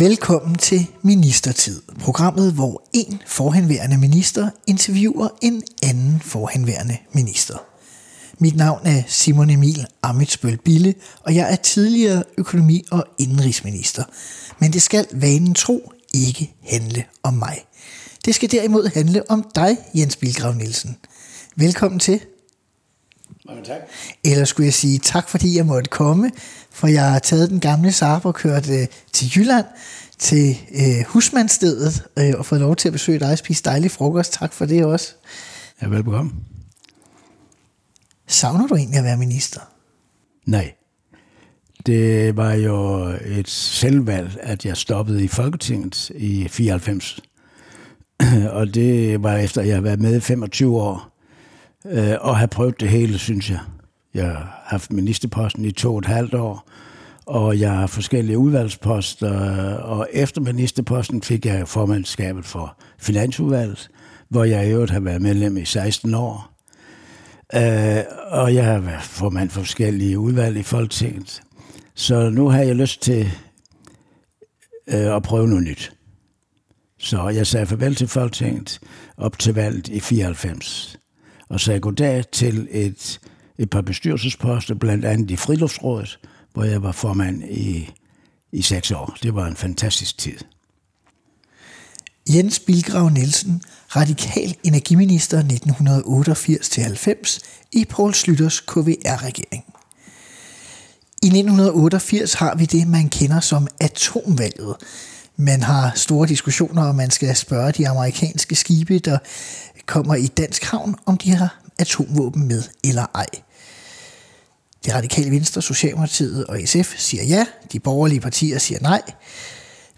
Velkommen til Ministertid, programmet, hvor en forhenværende minister interviewer en anden forhenværende minister. Mit navn er Simon Emil Amitsbøl Bille, og jeg er tidligere økonomi- og indrigsminister. Men det skal vanen tro ikke handle om mig. Det skal derimod handle om dig, Jens Bilgrav Nielsen. Velkommen til. Mange tak. Eller skulle jeg sige tak, fordi jeg måtte komme, for jeg har taget den gamle Saab og kørt øh, til Jylland, til øh, husmandstedet, øh, og fået lov til at besøge dig og spise dejlig frokost. Tak for det også. Ja, velbekomme. Savner du egentlig at være minister? Nej. Det var jo et selvvalg, at jeg stoppede i Folketinget i 94. og det var efter, at jeg har været med i 25 år, øh, og har prøvet det hele, synes jeg. Jeg har haft ministerposten i to og et halvt år, og jeg har forskellige udvalgsposter, og efter ministerposten fik jeg formandskabet for Finansudvalget, hvor jeg i øvrigt har været medlem i 16 år. Øh, og jeg har været formand for forskellige udvalg i Folketinget. Så nu har jeg lyst til øh, at prøve noget nyt. Så jeg sagde farvel til Folketinget op til valget i 94. Og sagde goddag til et, et par bestyrelsesposter, blandt andet i Friluftsrådet, hvor jeg var formand i, i seks år. Det var en fantastisk tid. Jens Bilgrav Nielsen, radikal energiminister 1988-90 i Poul Slytters KVR-regering. I 1988 har vi det, man kender som atomvalget. Man har store diskussioner, og man skal spørge de amerikanske skibe, der kommer i dansk havn, om de har atomvåben med eller ej. Det radikale Venstre, Socialdemokratiet og SF siger ja, de borgerlige partier siger nej.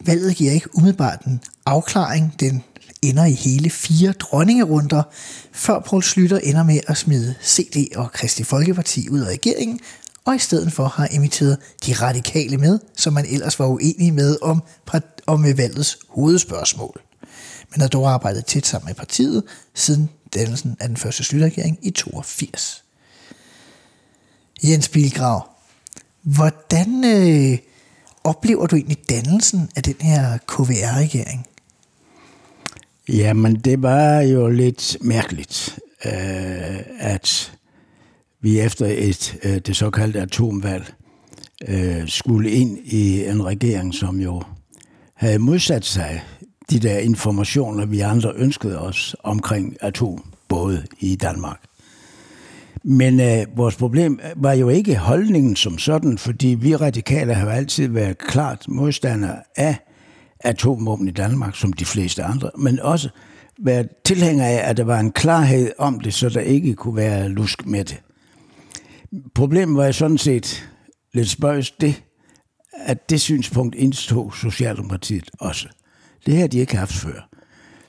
Valget giver ikke umiddelbart en afklaring. Den ender i hele fire dronningerunder, før Poul Slytter ender med at smide CD og Kristi Folkeparti ud af regeringen, og i stedet for har inviteret de radikale med, som man ellers var uenig med om, om valgets hovedspørgsmål. Men har dog arbejdet tæt sammen med partiet siden dannelsen af den første slutregering i 82. Jens Bilgrav, hvordan øh, oplever du egentlig dannelsen af den her KVR-regering? Jamen, det var jo lidt mærkeligt, øh, at vi efter et, øh, det såkaldte atomvalg øh, skulle ind i en regering, som jo havde modsat sig de der informationer, vi andre ønskede os omkring atombåde i Danmark. Men øh, vores problem var jo ikke holdningen som sådan, fordi vi radikale har jo altid været klart modstandere af atomvåben i Danmark, som de fleste andre, men også været tilhængere af, at der var en klarhed om det, så der ikke kunne være lusk med det. Problemet var jo sådan set lidt spøjst det, at det synspunkt indstod Socialdemokratiet også. Det her, de ikke haft før.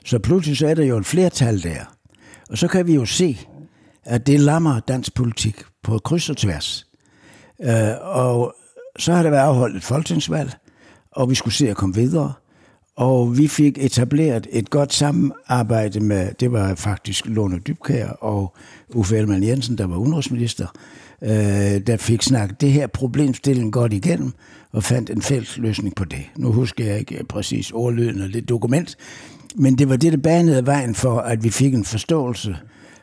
Så pludselig så er der jo et flertal der. Og så kan vi jo se, at det lammer dansk politik på kryds og tværs. Øh, og så har der været afholdt et folketingsvalg, og vi skulle se at komme videre. Og vi fik etableret et godt samarbejde med, det var faktisk Lone Dybkær og Uffe Ellemann Jensen, der var udenrigsminister, øh, der fik snakket det her problemstilling godt igennem og fandt en fælles løsning på det. Nu husker jeg ikke præcis ordlyden af det dokument, men det var det, der banede vejen for, at vi fik en forståelse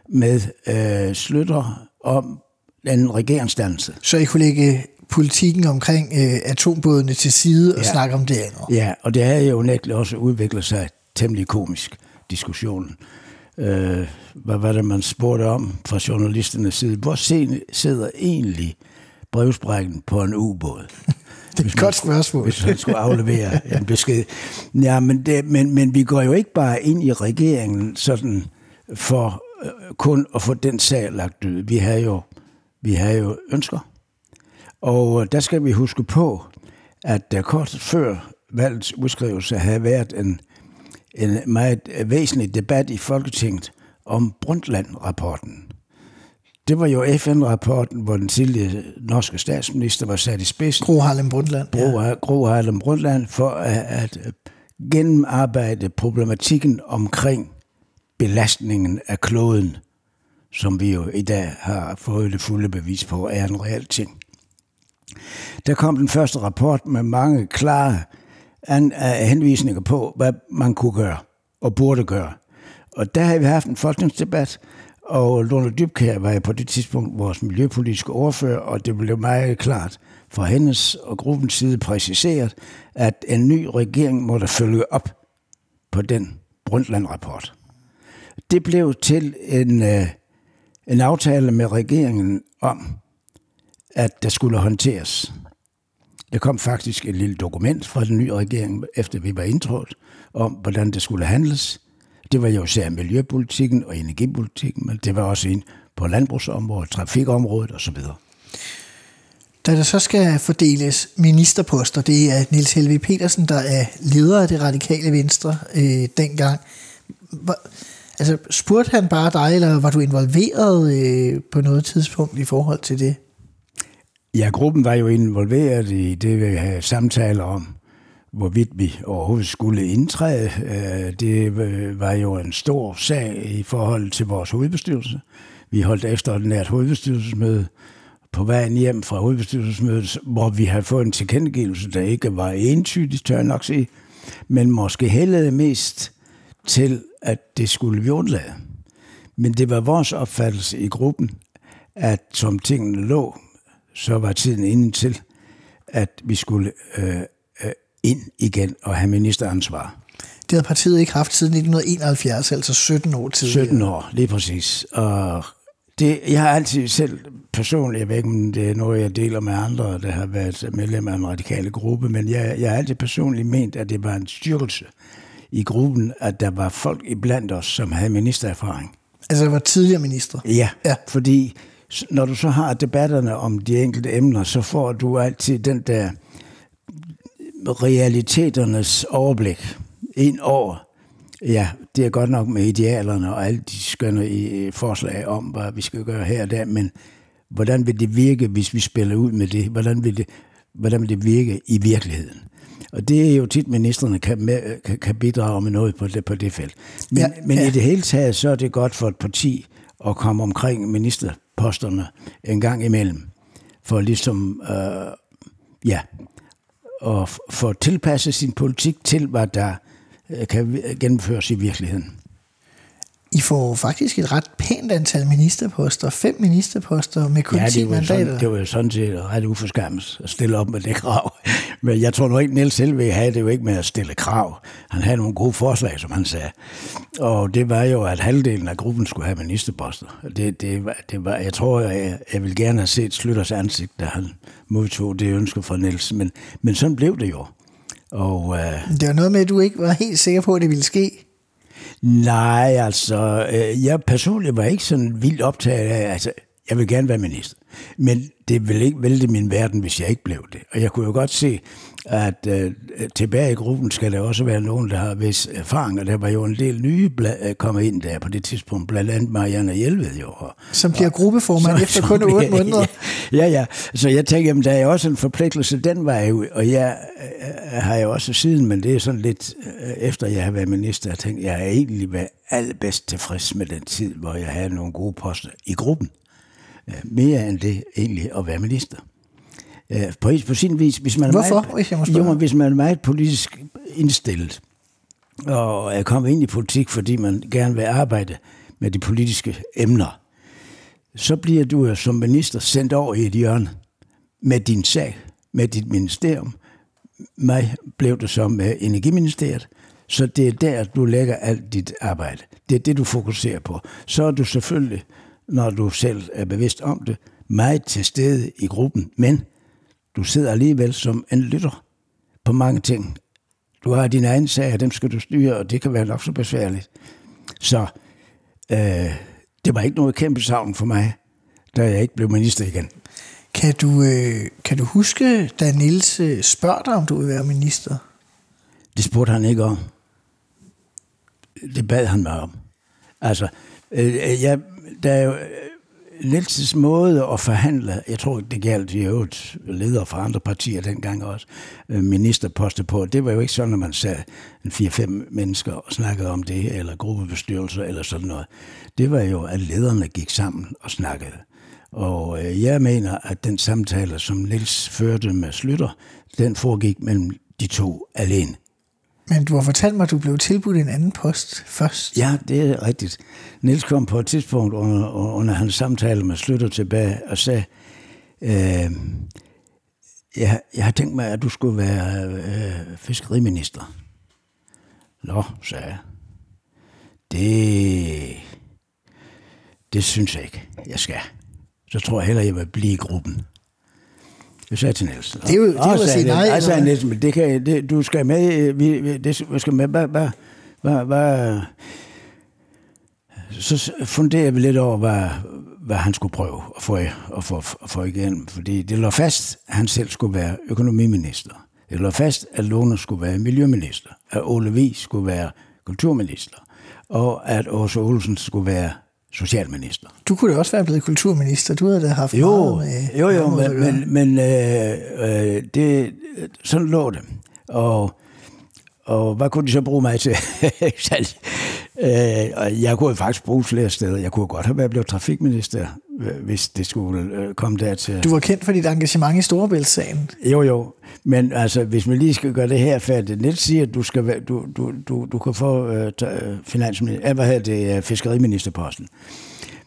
med øh, Slytter om den regeringsdannelse. Så I kunne lægge politikken omkring øh, atombådene til side og Ja. snakke om det andet? Ja, og det har jo nægteligt også udviklet sig temmelig komisk, diskussionen. Øh, hvad var det, man spurgte om fra journalisternes side? Hvor sidder egentlig brevsprækken på en ubåd? Det er et godt spørgsmål. Hvis han skulle aflevere en besked. Ja, men, det, men, men vi går jo ikke bare ind i regeringen sådan for øh, kun at få den sag lagt ud. Vi har jo, vi har jo ønsker. Og øh, der skal vi huske på, at der kort før valgets udskrivelse havde været en, en meget væsentlig debat i Folketinget om Brundtland-rapporten. Det var jo FN-rapporten, hvor den tidligere norske statsminister var sat i spidsen. Gro Harlem Brundtland. Gro, Gro Harlem Brundtland for at, at gennemarbejde problematikken omkring belastningen af kloden, som vi jo i dag har fået det fulde bevis på, er en reel ting. Der kom den første rapport med mange klare an, henvisninger på, hvad man kunne gøre og burde gøre. Og der har vi haft en folketingsdebat, og Lone Dybkær var på det tidspunkt vores miljøpolitiske ordfører, og det blev meget klart fra hendes og gruppens side præciseret, at en ny regering måtte følge op på den Brundtland-rapport. Det blev til en, øh, en aftale med regeringen om, at der skulle håndteres. Der kom faktisk et lille dokument fra den nye regering, efter vi var indtrådt, om hvordan det skulle handles. Det var jo især miljøpolitikken og energipolitikken, men det var også en på landbrugsområdet, trafikområdet osv. Da der så skal fordeles ministerposter, det er Niels Helve Petersen, der er leder af det radikale venstre øh, dengang. Hvor, altså, spurgte han bare dig, eller var du involveret øh, på noget tidspunkt i forhold til det? Ja, gruppen var jo involveret i det, vi havde samtaler om, hvorvidt vi overhovedet skulle indtræde. Øh, det øh, var jo en stor sag i forhold til vores hovedbestyrelse. Vi holdt ekstraordinært hovedbestyrelsesmøde på vejen hjem fra hovedbestyrelsesmødet, hvor vi havde fået en tilkendegivelse, der ikke var entydigt, tør jeg nok sige, men måske hældede mest til, at det skulle vi undlade. Men det var vores opfattelse i gruppen, at som tingene lå, så var tiden inde til, at vi skulle øh, ind igen og have ministeransvar. Det havde partiet ikke haft siden 1971, altså 17 år tidligere. 17 år, lige præcis. Og det, jeg har altid selv personligt, jeg ved ikke, om det er noget, jeg deler med andre, der har været medlem af en radikale gruppe, men jeg, jeg har altid personligt ment, at det var en styrkelse i gruppen, at der var folk iblandt os, som havde ministererfaring. Altså, der var tidligere minister? Ja, ja. fordi når du så har debatterne om de enkelte emner, så får du altid den der realiteternes overblik ind over. Ja, det er godt nok med idealerne og alle de skønne i forslag om, hvad vi skal gøre her og der, men hvordan vil det virke, hvis vi spiller ud med det? Hvordan vil det, hvordan vil det virke i virkeligheden? Og det er jo tit, ministerne kan, med, kan, kan bidrage med noget på det, på det felt. Men, ja, men ja. i det hele taget, så er det godt for et parti at komme omkring ministerposterne en gang imellem, for ligesom, øh, ja, at få tilpasset sin politik til, hvad der øh, kan gennemføres i virkeligheden. I får faktisk et ret pænt antal ministerposter, fem ministerposter med kun ja, 10 mandater. Sådan, det var jo sådan set ret uforskammet at stille op med det krav. Men jeg tror nu ikke, Niels Helve havde det jo ikke med at stille krav. Han havde nogle gode forslag, som han sagde. Og det var jo, at halvdelen af gruppen skulle have ministerposter. Det, det, var, det var, jeg tror, jeg, jeg vil gerne have set Slytters ansigt, da han modtog det ønske fra Niels. Men, men sådan blev det jo. Og, øh, det var noget med, at du ikke var helt sikker på, at det ville ske. Nej, altså, øh, jeg personligt var ikke sådan vildt optaget af, altså, jeg vil gerne være minister. Men det vil ikke vælte min verden, hvis jeg ikke blev det. Og jeg kunne jo godt se, at øh, tilbage i gruppen skal der også være nogen, der har vis erfaring, og der var jo en del nye øh, kommet ind der på det tidspunkt, blandt andet Marianne Hjelved jo. Og, som bliver gruppeformand så, efter kun otte måneder. Ja, ja. Så jeg tænker, jamen, der er også en forpligtelse den vej ud, og jeg øh, har jo også siden, men det er sådan lidt øh, efter jeg har været minister, jeg jeg er egentlig været allerbedst tilfreds med den tid, hvor jeg havde nogle gode poster i gruppen. Øh, mere end det egentlig at være minister. Øh, på, på sin vis, hvis man, Hvorfor, er meget, hvis, jo, hvis man er meget politisk indstillet, og er kommet ind i politik, fordi man gerne vil arbejde med de politiske emner, så bliver du som minister sendt over i et hjørne med din sag, med dit ministerium. Mig blev det som Energiministeriet, så det er der, du lægger alt dit arbejde. Det er det, du fokuserer på. Så er du selvfølgelig, når du selv er bevidst om det, meget til stede i gruppen, men du sidder alligevel som en lytter på mange ting. Du har dine egne sager, dem skal du styre, og det kan være nok så besværligt. Så øh, det var ikke noget kæmpe savn for mig, da jeg ikke blev minister igen. Kan du, øh, kan du huske, da Niels øh, spørger dig, om du vil være minister? Det spurgte han ikke om. Det bad han mig om. Altså, øh, jeg, der er jo øh, Nielsens måde at forhandle, jeg tror, det galt i øvrigt ledere fra andre partier dengang også, øh, ministerposter på, det var jo ikke sådan, at man sad en 4-5 mennesker og snakkede om det, eller gruppebestyrelser eller sådan noget. Det var jo, at lederne gik sammen og snakkede. Og øh, jeg mener, at den samtale, som Nils førte med Slytter, den foregik mellem de to alene. Men du har fortalt mig, at du blev tilbudt en anden post først. Ja, det er rigtigt. Nils kom på et tidspunkt under, under hans samtale med Slytter tilbage og sagde, øh, jeg, jeg har tænkt mig, at du skulle være øh, fiskeriminister. Nå, sagde jeg. Det, det synes jeg ikke, jeg skal. Så tror jeg heller, jeg vil blive i gruppen. Det sagde jeg til Niels. Det er jo- det er jo at sige nej, Jeg sagde eller Niels, men det kan, det, du skal med, øh, vi, det skal med, hvad, hvad, hvad, hvad, så funderede vi lidt over, hvad, hvad han skulle prøve at få, at få, at få igennem. Fordi det lå fast, at han selv skulle være økonomiminister. Det lå fast, at Lone skulle være miljøminister. At Ole Vig skulle være kulturminister. Og at Åse Olsen skulle være socialminister. Du kunne da også være blevet kulturminister. Du havde da haft Jo, meget med jo, jo, gøre. men, men øh, øh, det, sådan lå det. Og, og hvad kunne de så bruge mig til? Øh, og jeg kunne faktisk bruge flere steder. Jeg kunne godt have været blevet trafikminister, øh, hvis det skulle øh, komme dertil. Du var kendt for dit engagement i Storebæltssagen. Jo, jo. Men altså, hvis man lige skal gøre det her færdigt. Niels siger, at du, skal være, du, du, du, du kan få øh, øh, finansminister, øh, hvad hedder det, øh, fiskeriministerposten.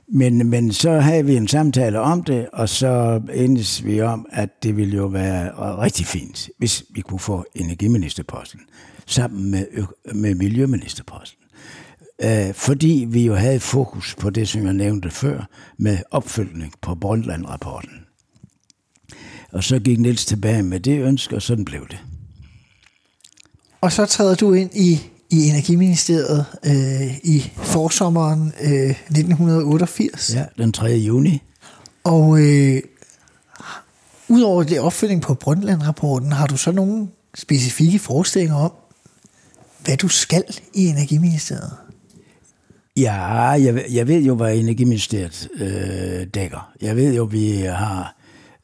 Men, men så havde vi en samtale om det, og så endes vi om, at det ville jo være rigtig fint, hvis vi kunne få energiministerposten sammen med, med miljøministerposten. Øh, fordi vi jo havde fokus på det, som jeg nævnte før, med opfølgning på Brundtland-rapporten. Og så gik Niels tilbage med det ønske, og sådan blev det. Og så træder du ind i, i Energiministeriet øh, i forsommeren øh, 1988. Ja, den 3. juni. Og øh, udover det opfølging på Brundtland-rapporten, har du så nogle specifikke forestillinger om, hvad du skal i Energiministeriet? Ja, jeg, ved- jeg ved jo, hvad Energiministeriet øh, dækker. Jeg ved jo, vi har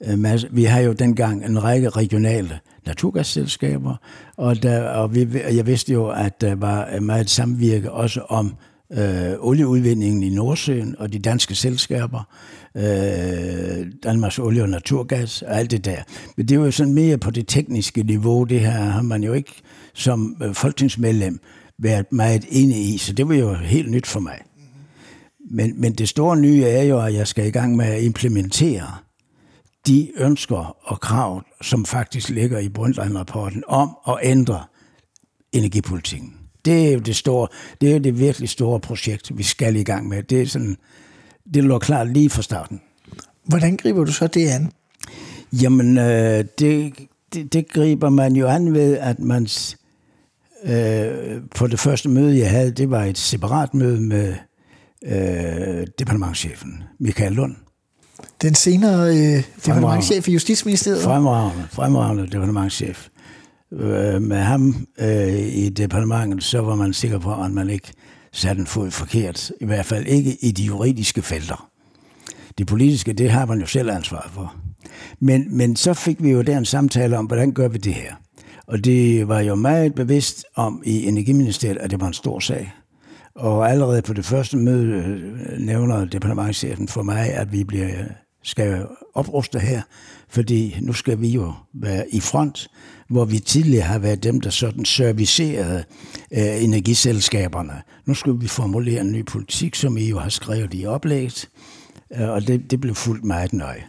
øh, masse, vi har jo dengang en række regionale naturgasselskaber, og, der, og vi, jeg vidste jo, at der var meget samvirke også om øh, olieudvindingen i Nordsøen og de danske selskaber, øh, Danmarks Olie og Naturgas og alt det der. Men det er jo sådan mere på det tekniske niveau, det her har man jo ikke som øh, folketingsmedlem været meget inde i, så det var jo helt nyt for mig. Men, men det store nye er jo, at jeg skal i gang med at implementere de ønsker og krav, som faktisk ligger i Brundtland-rapporten om at ændre energipolitikken. Det er jo det store, det er jo det virkelig store projekt, vi skal i gang med. Det er sådan, det lå klart lige fra starten. Hvordan griber du så det an? Jamen, øh, det, det, det griber man jo an ved, at man øh, på det første møde, jeg havde, det var et separat møde med øh, departementchefen, Michael Lund. Den senere øh, departementchef i Justitsministeriet. Fremragende, fremragende departementchef. Øh, med ham øh, i departementet, så var man sikker på, at man ikke satte en fod forkert. I hvert fald ikke i de juridiske felter. Det politiske, det har man jo selv ansvar for. Men, men så fik vi jo der en samtale om, hvordan gør vi det her? Og det var jo meget bevidst om i Energiministeriet, at det var en stor sag. Og allerede på det første møde øh, nævner departementchefen for mig, at vi bliver, skal opruste her, fordi nu skal vi jo være i front, hvor vi tidligere har været dem, der sådan servicerede øh, energiselskaberne. Nu skal vi formulere en ny politik, som I jo har skrevet i oplægget, øh, og det, det blev fuldt meget nøje.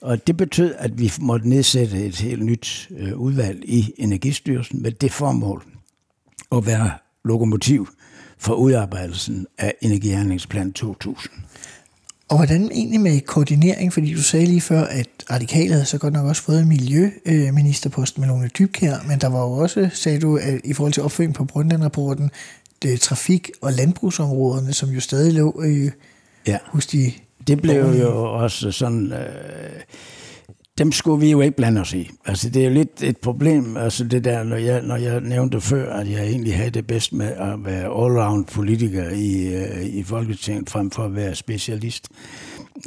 Og det betød, at vi måtte nedsætte et helt nyt øh, udvalg i Energistyrelsen med det formål at være lokomotiv for udarbejdelsen af Energihandlingsplan 2000. Og hvordan egentlig med koordinering? Fordi du sagde lige før, at Radikale havde så godt nok også fået en miljøministerpost med Lone Dybkjær, men der var jo også, sagde du, at i forhold til opfølging på Brundtland-rapporten, det trafik- og landbrugsområderne, som jo stadig lå øh, Ja. hos de det blev jo også sådan... Øh, dem skulle vi jo ikke blande os i. Altså, det er jo lidt et problem, altså det der, når jeg, når jeg nævnte før, at jeg egentlig havde det bedst med at være allround politiker i, øh, i Folketinget, frem for at være specialist,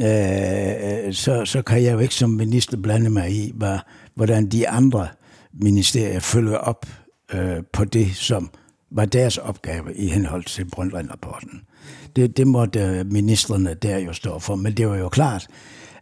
øh, øh, så, så kan jeg jo ikke som minister blande mig i, hvad, hvordan de andre ministerier følger op øh, på det, som var deres opgave i henhold til Brundtland-rapporten. Det, det måtte ministerne der jo stå for, men det var jo klart,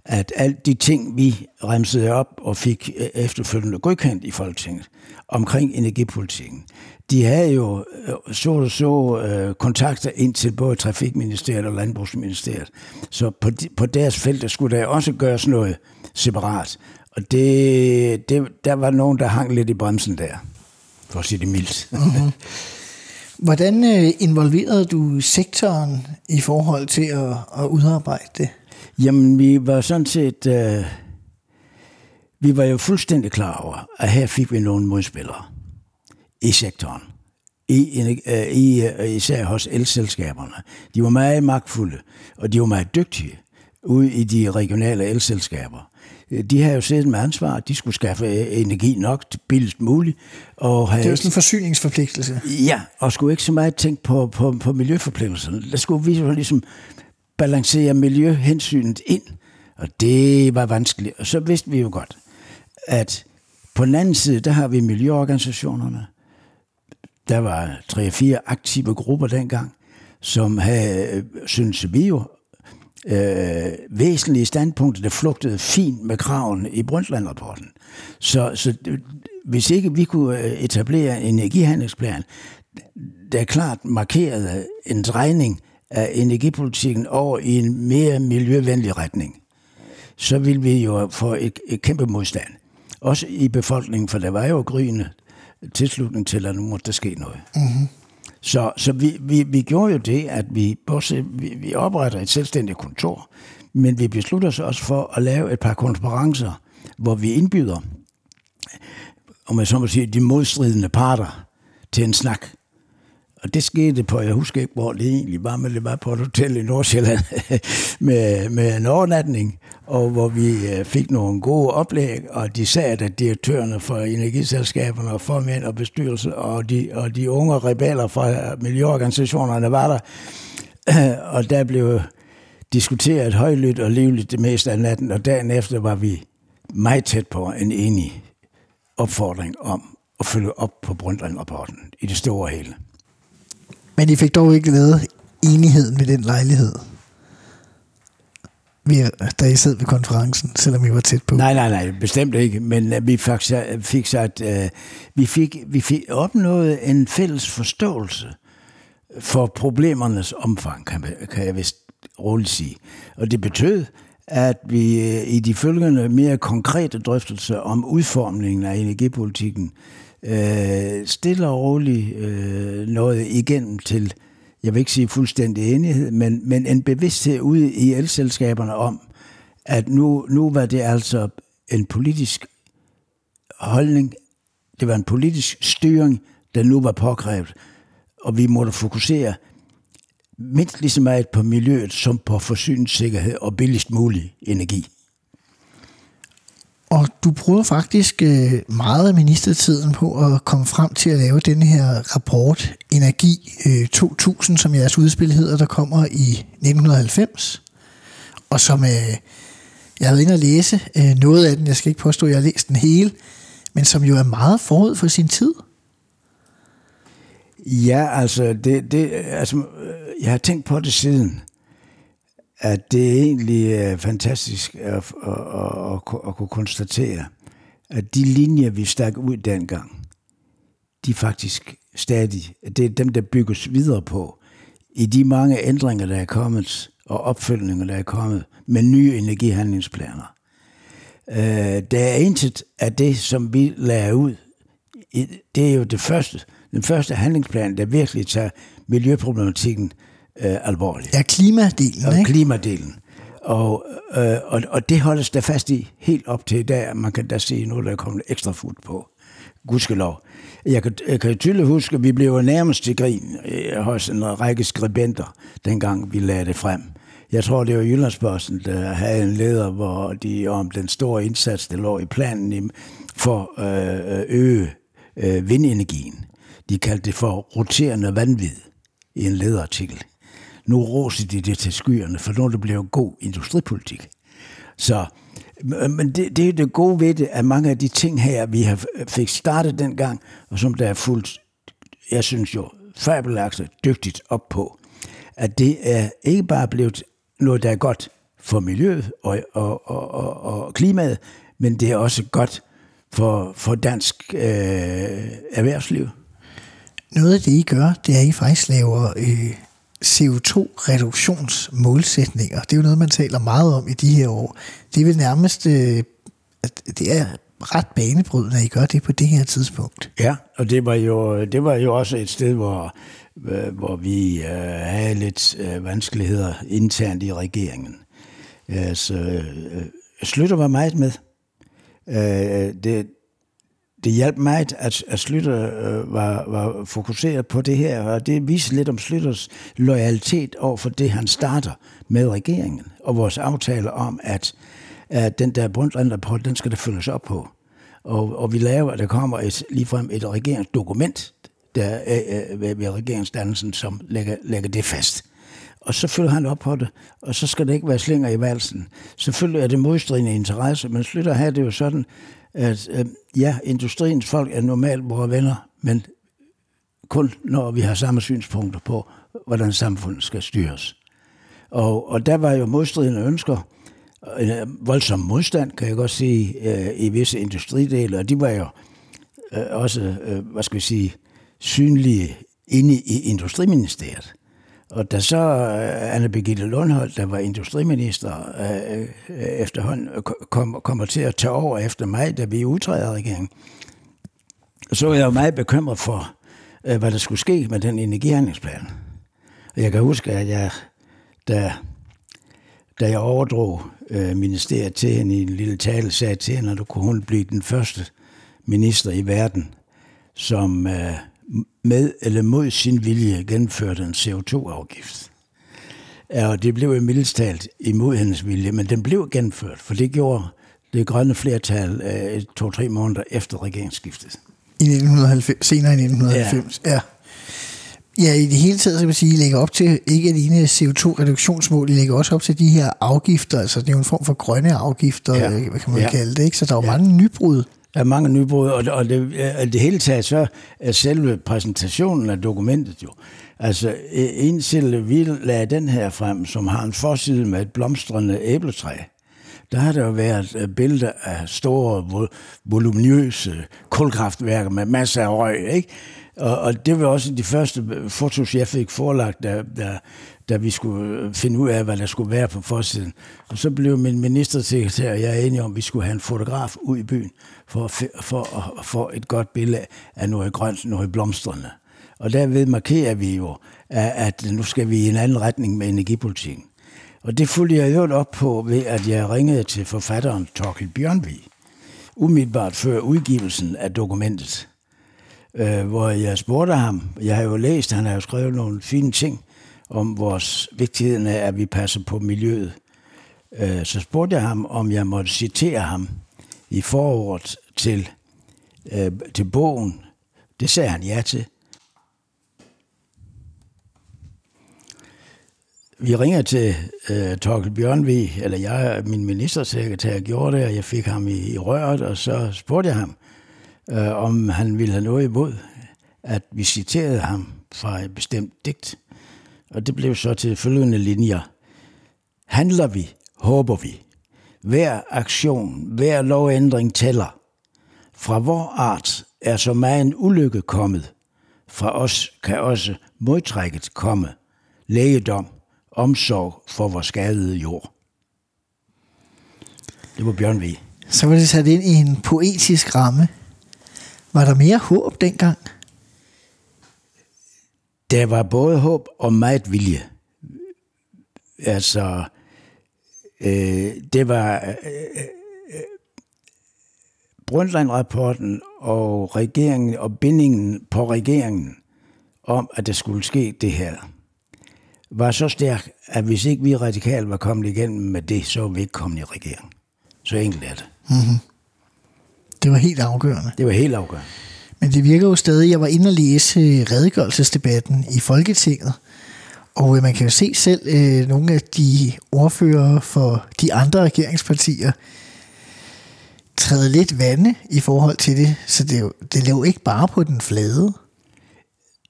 at alt de ting, vi remsede op og fik øh, efterfølgende godkendt i Folketinget omkring energipolitikken, de havde jo øh, så så øh, kontakter ind til både Trafikministeriet og Landbrugsministeriet. Så på, de, på deres felt skulle der også gøres noget separat. Og det, det, der var nogen, der hang lidt i bremsen der, for at sige det mildt. Mm-hmm. Hvordan øh, involverede du sektoren i forhold til at, at udarbejde det? Jamen, vi var sådan set... Øh, vi var jo fuldstændig klar over, at her fik vi nogle modspillere i sektoren. I, øh, i, øh, især hos elselskaberne. De var meget magtfulde, og de var meget dygtige ude i de regionale elselskaber. De har jo siddet med ansvar, de skulle skaffe energi nok billigst muligt. Og have, det er jo sådan en forsyningsforpligtelse. Ja, og skulle ikke så meget tænke på, på, på miljøforpligtelserne. Der skulle vi ligesom balancere miljøhensynet ind, og det var vanskeligt. Og så vidste vi jo godt, at på den anden side, der har vi miljøorganisationerne. Der var tre-fire aktive grupper dengang, som havde, synes vi jo, øh, væsentlige standpunkter, der flugtede fint med kraven i Brundtland-rapporten. Så, så hvis ikke vi kunne øh, etablere en energihandlingsplan, der klart markerede en drejning af energipolitikken over i en mere miljøvenlig retning, så vil vi jo få et, et kæmpe modstand. Også i befolkningen, for der var jo gryende tilslutning til, at nu måtte der ske noget. Mm-hmm. Så, så vi, vi, vi gjorde jo det, at vi, vi, vi opretter et selvstændigt kontor, men vi beslutter os også for at lave et par konferencer, hvor vi indbyder, om jeg så må sige, de modstridende parter til en snak. Og det skete på, jeg husker ikke, hvor det egentlig var, men det var på et hotel i Nordsjælland med, med en overnatning, og hvor vi øh, fik nogle gode oplæg, og de sagde, at direktørerne for energiselskaberne og formænd og bestyrelse og de, og de unge rebeller fra miljøorganisationerne var der. Og der blev diskuteret højlydt og livligt det meste af natten, og dagen efter var vi meget tæt på en enig opfordring om at følge op på Brundtland-rapporten i det store hele. Men I fik dog ikke lavet enigheden ved den lejlighed, da I sad ved konferencen, selvom I var tæt på? Nej, nej, nej, bestemt ikke. Men øh, vi fik, fik sagt, øh, vi fik, vi fik opnået en fælles forståelse for problemernes omfang, kan, kan jeg vist roligt sige. Og det betød, at vi øh, i de følgende mere konkrete drøftelser om udformningen af energipolitikken øh, stille og roligt øh, noget igennem til, jeg vil ikke sige fuldstændig enighed, men, men en bevidsthed ude i elselskaberne om, at nu, nu var det altså en politisk holdning, det var en politisk styring, der nu var påkrævet, og vi måtte fokusere mindst lige så meget på miljøet som på forsyningssikkerhed og billigst mulig energi. Og du bruger faktisk øh, meget af ministertiden på at komme frem til at lave den her rapport Energi øh, 2000, som jeres udspil hedder, der kommer i 1990. Og som øh, jeg har været inde og læse øh, noget af den, jeg skal ikke påstå, at jeg har læst den hele, men som jo er meget forud for sin tid. Ja, altså, det, det, altså øh, jeg har tænkt på det siden at det er egentlig øh, fantastisk at, at, at, at, at kunne konstatere, at de linjer, vi stak ud dengang, de faktisk stadig, det er dem, der bygges videre på, i de mange ændringer, der er kommet, og opfølgninger, der er kommet, med nye energihandlingsplaner. Øh, der er intet af det, som vi lader ud. Det er jo det første, den første handlingsplan, der virkelig tager miljøproblematikken øh, alvorligt. Ja, klimadelen, og ikke? klimadelen. Og, øh, og, og det holdes der fast i helt op til i dag. Man kan da se, nu der er kommet ekstra fuld på. Gudskelov. Jeg kan, jeg kan tydeligt huske, at vi blev nærmest til grin øh, hos en række skribenter, dengang vi lagde det frem. Jeg tror, det var Jyllandsposten, der havde en leder, hvor de om den store indsats, der lå i planen for at øge øh, vindenergien. De kaldte det for roterende vanvid i en lederartikel. Nu roser de det til skyerne, for nu er det blevet god industripolitik. Så, men det, det er det gode ved det, at mange af de ting her, vi har fik startet dengang, og som der er fuldt, jeg synes jo, fabelagtigt dygtigt op på, at det er ikke bare blevet noget, der er godt for miljøet og, og, og, og, og klimaet, men det er også godt for, for dansk øh, erhvervsliv. Noget af det, I gør, det er, at I faktisk laver øh, CO2-reduktionsmålsætninger. Det er jo noget, man taler meget om i de her år. Det er vel nærmest, øh, at det er ret banebrydende, at I gør det på det her tidspunkt. Ja, og det var jo, det var jo også et sted, hvor, øh, hvor vi øh, havde lidt øh, vanskeligheder internt i regeringen. Øh, så øh, øh Slytter var meget med. Øh, det, det hjalp mig, at, at Slytter øh, var, var fokuseret på det her, og det viser lidt om Slytters loyalitet over for det, han starter med regeringen, og vores aftale om, at, at den der Brundtland-rapport, den skal der følges op på. Og, og vi laver, at der kommer et, ligefrem et regeringsdokument der, øh, øh ved, ved regeringsdannelsen, som lægger, lægger det fast. Og så følger han op på det, og så skal det ikke være slinger i valsen. Selvfølgelig er det modstridende interesse, men Slytter har det jo sådan, at øh, ja, industriens folk er normalt vores venner, men kun når vi har samme synspunkter på, hvordan samfundet skal styres. Og, og der var jo modstridende ønsker, en øh, voldsom modstand, kan jeg godt sige, øh, i visse industridele, og de var jo øh, også, øh, hvad skal vi sige, synlige inde i Industriministeriet. Og da så øh, Anne Birgitte Lundholdt, der var industriminister, øh, øh efterhånden kom, kommer til at tage over efter mig, da vi udtræder regeringen, så var jeg jo meget bekymret for, øh, hvad der skulle ske med den energihandlingsplan. Og jeg kan huske, at jeg, da, da jeg overdrog ministeriet til hende i en lille tale, sagde til hende, at du kunne hun blive den første minister i verden, som med eller mod sin vilje gennemførte en CO2-afgift. Og det blev jo mildest talt imod hendes vilje, men den blev gennemført, for det gjorde det grønne flertal øh, to-tre måneder efter regeringsskiftet. I 1990, senere i 1990, ja. ja. Ja, i det hele taget, så vil sige, I lægger op til ikke alene CO2-reduktionsmål, I lægger også op til de her afgifter, altså det er jo en form for grønne afgifter, ja. hvad kan man ja. kalde det, ikke? Så der er jo ja. mange nybrud. Der er mange nybrud, og, og det, øh, det hele taget så er selve præsentationen af dokumentet jo. Altså, øh, indtil vi lagde den her frem, som har en forside med et blomstrende æbletræ, der har der jo været øh, billeder af store, voluminøse kulkraftværker med masser af røg, ikke? Og, og det var også de første fotos, jeg fik forelagt, da, da, da vi skulle øh, finde ud af, hvad der skulle være på forsiden. Og så blev min ministersekretær og jeg enige om, at vi skulle have en fotograf ud i byen for, for at få et godt billede af noget grønt, noget blomstrende. Og derved markerer vi jo, at nu skal vi i en anden retning med energipolitikken. Og det fulgte jeg jo op på ved, at jeg ringede til forfatteren Torkel Bjørnvig, umiddelbart før udgivelsen af dokumentet øh, hvor jeg spurgte ham, jeg har jo læst, han har jo skrevet nogle fine ting om vores vigtigheden af, at vi passer på miljøet. Øh, så spurgte jeg ham, om jeg måtte citere ham i forordet til, øh, til bogen. Det sagde han ja til. Vi ringer til øh, Torkel Bjørnvi, eller jeg, min ministersekretær, gjorde det, og jeg fik ham i, i røret, og så spurgte jeg ham, øh, om han ville have noget imod, at vi citerede ham fra et bestemt digt. Og det blev så til følgende linjer. Handler vi, håber vi. Hver aktion, hver lovændring tæller. Fra vor art er så meget en ulykke kommet. Fra os kan også modtrækket komme. Lægedom, omsorg for vores skadede jord. Det var Bjørn V. Så var det sat ind i en poetisk ramme. Var der mere håb dengang? Der var både håb og meget vilje. Altså, øh, det var øh, øh, Brundtland-rapporten og regeringen og bindingen på regeringen om, at der skulle ske det her. var så stærk, at hvis ikke vi radikale var kommet igennem med det, så var vi ikke kommet i regering. Så enkelt er det. Det var helt afgørende. Det var helt afgørende. Men det virker jo stadig, jeg var inde og læse øh, redegørelsesdebatten i Folketinget, og øh, man kan jo se selv øh, nogle af de ordfører for de andre regeringspartier træde lidt vande i forhold til det, så det, jo, det lå ikke bare på den flade.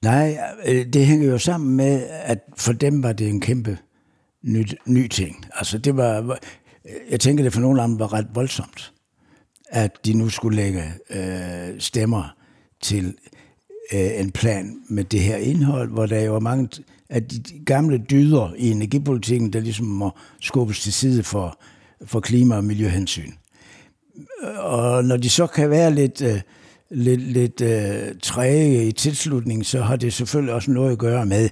Nej, øh, det hænger jo sammen med, at for dem var det en kæmpe ny, ny ting. Altså det var, jeg tænker det for nogle af dem var ret voldsomt, at de nu skulle lægge øh, stemmer til øh, en plan med det her indhold, hvor der jo er mange af de gamle dyder i energipolitikken, der ligesom må skubbes til side for, for klima- og miljøhensyn. Og når de så kan være lidt, øh, lidt, lidt øh, træge i tilslutningen, så har det selvfølgelig også noget at gøre med,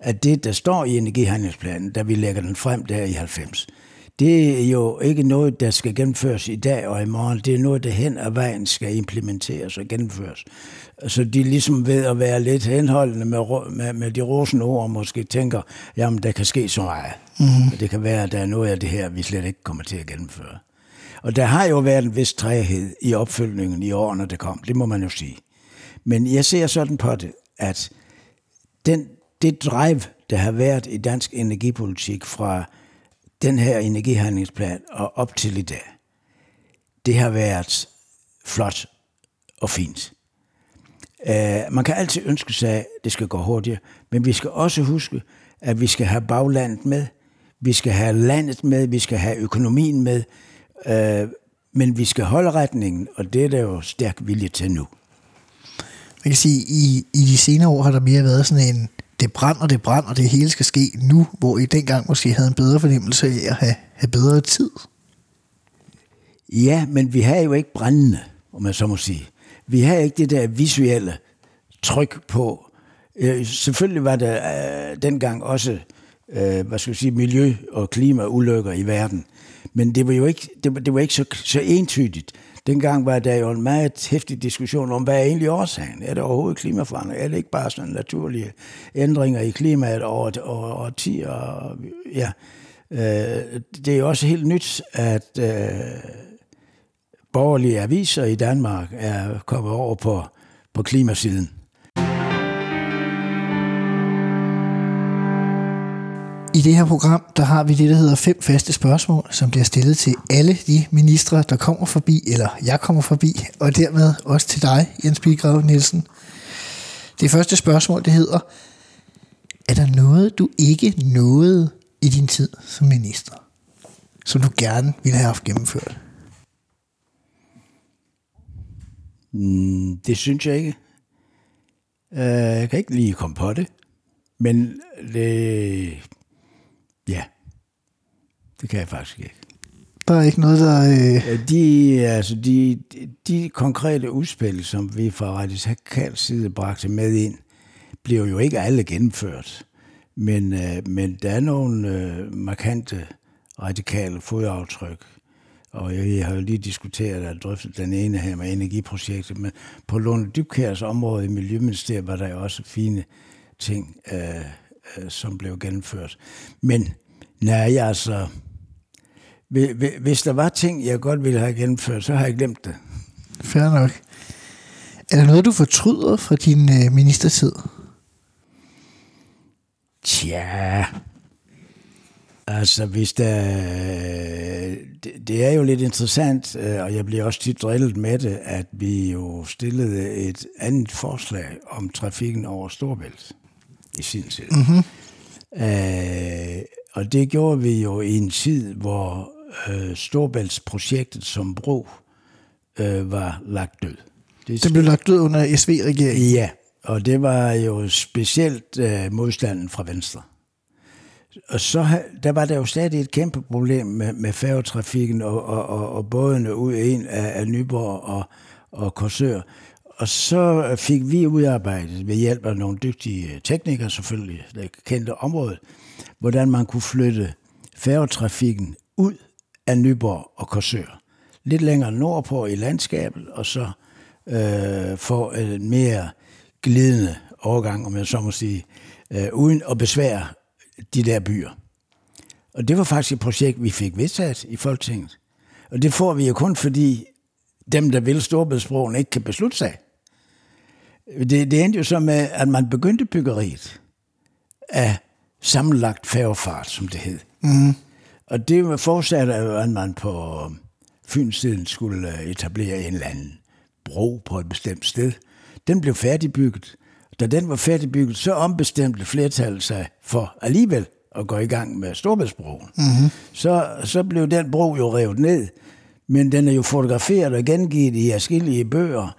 at det, der står i energihandlingsplanen, da vi lægger den frem der i 90, det er jo ikke noget, der skal gennemføres i dag og i morgen. Det er noget, der hen ad vejen skal implementeres og gennemføres. Så de ligesom ved at være lidt henholdende med, med, med de rosende ord, og måske tænker, jamen der kan ske så meget. Mm-hmm. Det kan være, at der er noget af det her, vi slet ikke kommer til at gennemføre. Og der har jo været en vis træhed i opfølgningen i årene, der kom. Det må man jo sige. Men jeg ser sådan på det, at den, det drive, der har været i dansk energipolitik fra den her energihandlingsplan og op til i dag, det har været flot og fint. Uh, man kan altid ønske sig, at det skal gå hurtigere, men vi skal også huske, at vi skal have baglandet med, vi skal have landet med, vi skal have økonomien med, uh, men vi skal holde retningen, og det er der jo stærk vilje til nu. Man kan sige, i, i de senere år har der mere været sådan en, det brænder, det brænder, det hele skal ske nu, hvor I dengang måske havde en bedre fornemmelse af at have, have bedre tid. Ja, men vi har jo ikke brændende, om man så må sige. Vi har ikke det der visuelle tryk på. Øh, selvfølgelig var der øh, dengang også øh, hvad skal jeg sige, miljø- og klimaulykker i verden. Men det var jo ikke, det var, det var ikke så, så entydigt. Dengang var der jo en meget hæftig diskussion om, hvad er egentlig årsagen? Er det overhovedet klimaforandring? Er det ikke bare sådan naturlige ændringer i klimaet over, over, over 10 år? ja. Øh, det er jo også helt nyt, at øh, borgerlige aviser i Danmark er kommet over på, på klimasiden. I det her program, der har vi det, der hedder fem faste spørgsmål, som bliver stillet til alle de ministre, der kommer forbi, eller jeg kommer forbi, og dermed også til dig, Jens Bilgrav Nielsen. Det første spørgsmål, det hedder, er der noget, du ikke nåede i din tid som minister, som du gerne ville have haft gennemført? Mm, det synes jeg ikke. Øh, jeg kan ikke lige komme på det. Men det... Ja. Det kan jeg faktisk ikke. Der er ikke noget, der... Øh, De, altså de, de konkrete udspil, som vi fra radikal side bragte med ind, bliver jo ikke alle gennemført. Men, øh, men der er nogle øh, markante radikale fodaftryk. Og jeg har jo lige diskuteret og drøftet den ene her med energiprojektet, men på Lone Dybkærs område i Miljøministeriet var der jo også fine ting, øh, øh, som blev gennemført. Men nej, altså, hvi- hvi- hvis der var ting, jeg godt ville have gennemført, så har jeg glemt det. fair nok. Er der noget, du fortryder fra din øh, ministertid? Tja, altså hvis der... Det, det er jo lidt interessant, øh, og jeg bliver også tit drillet med det, at vi jo stillede et andet forslag om trafikken over Storbælt i sin tid. Mm-hmm. Øh, og det gjorde vi jo i en tid, hvor øh, Storbæltsprojektet som bro øh, var lagt død. Det blev lagt ud under SV-regeringen. Ja, og det var jo specielt øh, modstanden fra Venstre. Og så der var der jo stadig et kæmpe problem med, med færgetrafikken og, og, og, og bådene ud af en af, af Nyborg og, og Korsør. Og så fik vi udarbejdet ved hjælp af nogle dygtige øh, teknikere selvfølgelig, der kendte området, hvordan man kunne flytte færgetrafikken ud af Nyborg og Korsør. Lidt længere nordpå i landskabet, og så øh, få en mere glidende overgang, om jeg så må sige, øh, uden at besvære de der byer. Og det var faktisk et projekt, vi fik vedtaget i Folketinget. Og det får vi jo kun, fordi dem, der vil Storbæltsbroen, ikke kan beslutte sig. Det, det endte jo så med, at man begyndte byggeriet af sammenlagt færgefart, som det hed. Mm. Og det forudsat, at man på Fynssiden skulle etablere en eller anden bro på et bestemt sted. Den blev færdigbygget. Da den var færdigbygget, så ombestemte flertallet sig for alligevel at gå i gang med Storbæltsbroen. Mm-hmm. Så, så blev den bro jo revet ned, men den er jo fotograferet og gengivet i forskellige bøger,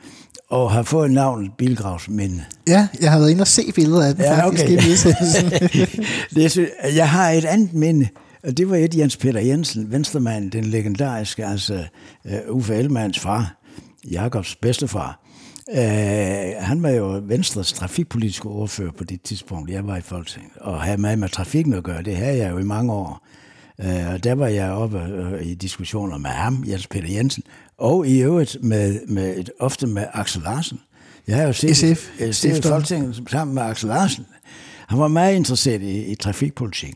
og har fået navnet Bilgravsminde. Ja, jeg har været inde og se billeder af den ja, faktisk okay. i det er, Jeg har et andet minde, og det var et Jens Peter Jensen, venstremand, den legendariske, altså uh, Uffe Ellemanns far, Jakobs bedstefar. Uh, han var jo Venstres trafikpolitiske ordfører på det tidspunkt, jeg var i Folketinget, og havde meget med trafikken at gøre. Det havde jeg jo i mange år. Uh, og der var jeg oppe i diskussioner med ham, Jens Peter Jensen, og i øvrigt med, med ofte med Axel Larsen. Jeg har jo set, SF, set Folketinget sammen med Axel Larsen. Han var meget interesseret i, i trafikpolitik.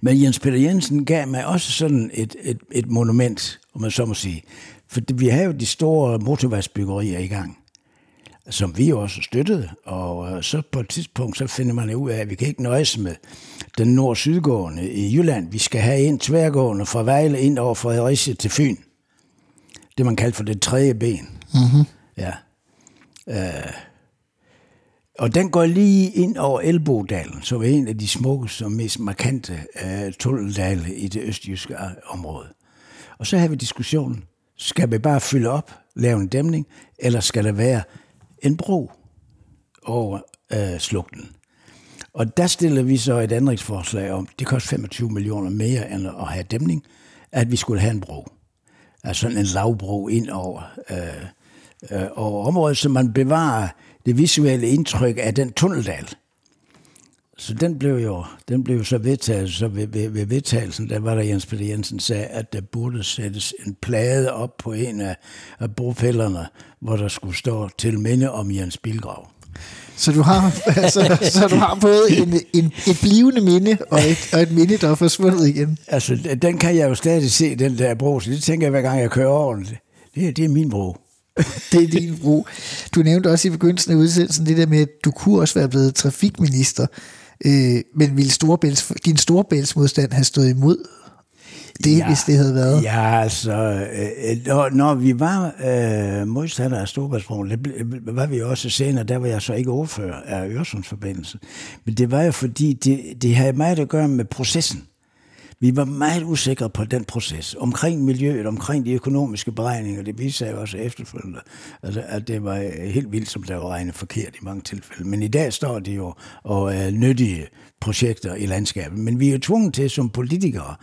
Men Jens Peter Jensen gav mig også sådan et, et, et monument, om man så må sige. For vi har jo de store motorvejsbyggerier i gang, som vi også støttede. Og øh, så på et tidspunkt, så finder man ud af, at vi kan ikke nøjes med den nord-sydgående i Jylland. Vi skal have en tværgående fra Vejle ind over Fredericia til Fyn. Det man kalder for det tredje ben. Mm-hmm. Ja. Øh, og den går lige ind over Elbodalen, som er en af de smukkeste og mest markante uh, tunneldale i det østjyske øh, område. Og så har vi diskussionen, skal vi bare fylde op, lave en dæmning, eller skal der være en bro over uh, slugten? Og der stiller vi så et ændringsforslag om, det koster 25 millioner mere end at have dæmning, at vi skulle have en bro. Altså sådan en lavbro ind over, øh, øh, over området, så man bevarer det visuelle indtryk af den tunneldal. Så den blev jo, den blev så vedtaget, så ved, ved, ved vedtagelsen, der var der Jens Peter Jensen sagde, at der burde sættes en plade op på en af, af bofælderne, hvor der skulle stå til minde om Jens Bilgrav. Så du har, altså, så du har både en, en, et blivende minde og et, og et minde, der er forsvundet igen. Altså, den kan jeg jo stadig se, den der bro, så det tænker jeg, hver gang jeg kører over den. Det, det er min bro. det er din bro. Du nævnte også i begyndelsen af udsendelsen det der med, at du kunne også være blevet trafikminister, øh, men ville storebæls, din storebæltsmodstand have stået imod det, ja, hvis det havde været? Ja, altså, øh, når, når vi var øh, modstandere af Storebæltsbroen, det var vi også senere, der var jeg så ikke ordfører af Øresundsforbindelsen. Men det var jo fordi, det, det havde meget at gøre med processen. Vi var meget usikre på den proces. Omkring miljøet, omkring de økonomiske beregninger, det viste sig også efterfølgende, altså, at det var helt vildt, som der var regnet forkert i mange tilfælde. Men i dag står de jo og er nyttige projekter i landskabet. Men vi er jo tvunget til som politikere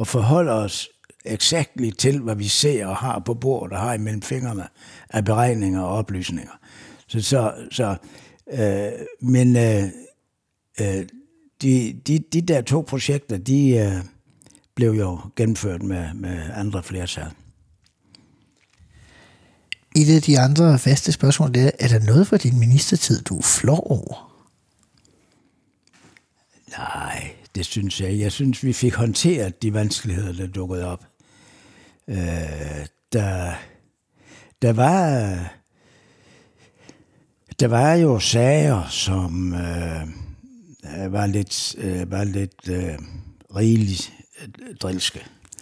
at forholde os eksakt til, hvad vi ser og har på bordet og har imellem fingrene af beregninger og oplysninger. Så, så, så øh, men øh, øh, de, de, de der to projekter, de, øh, blev jo gennemført med, med andre flertal. Et af de andre faste spørgsmål det er, er der noget for din ministertid, du flår over? Nej, det synes jeg. Jeg synes, vi fik håndteret de vanskeligheder, der dukkede op. Øh, der, der var... Der var jo sager, som øh, var lidt, øh, var lidt øh, rigeligt drilske.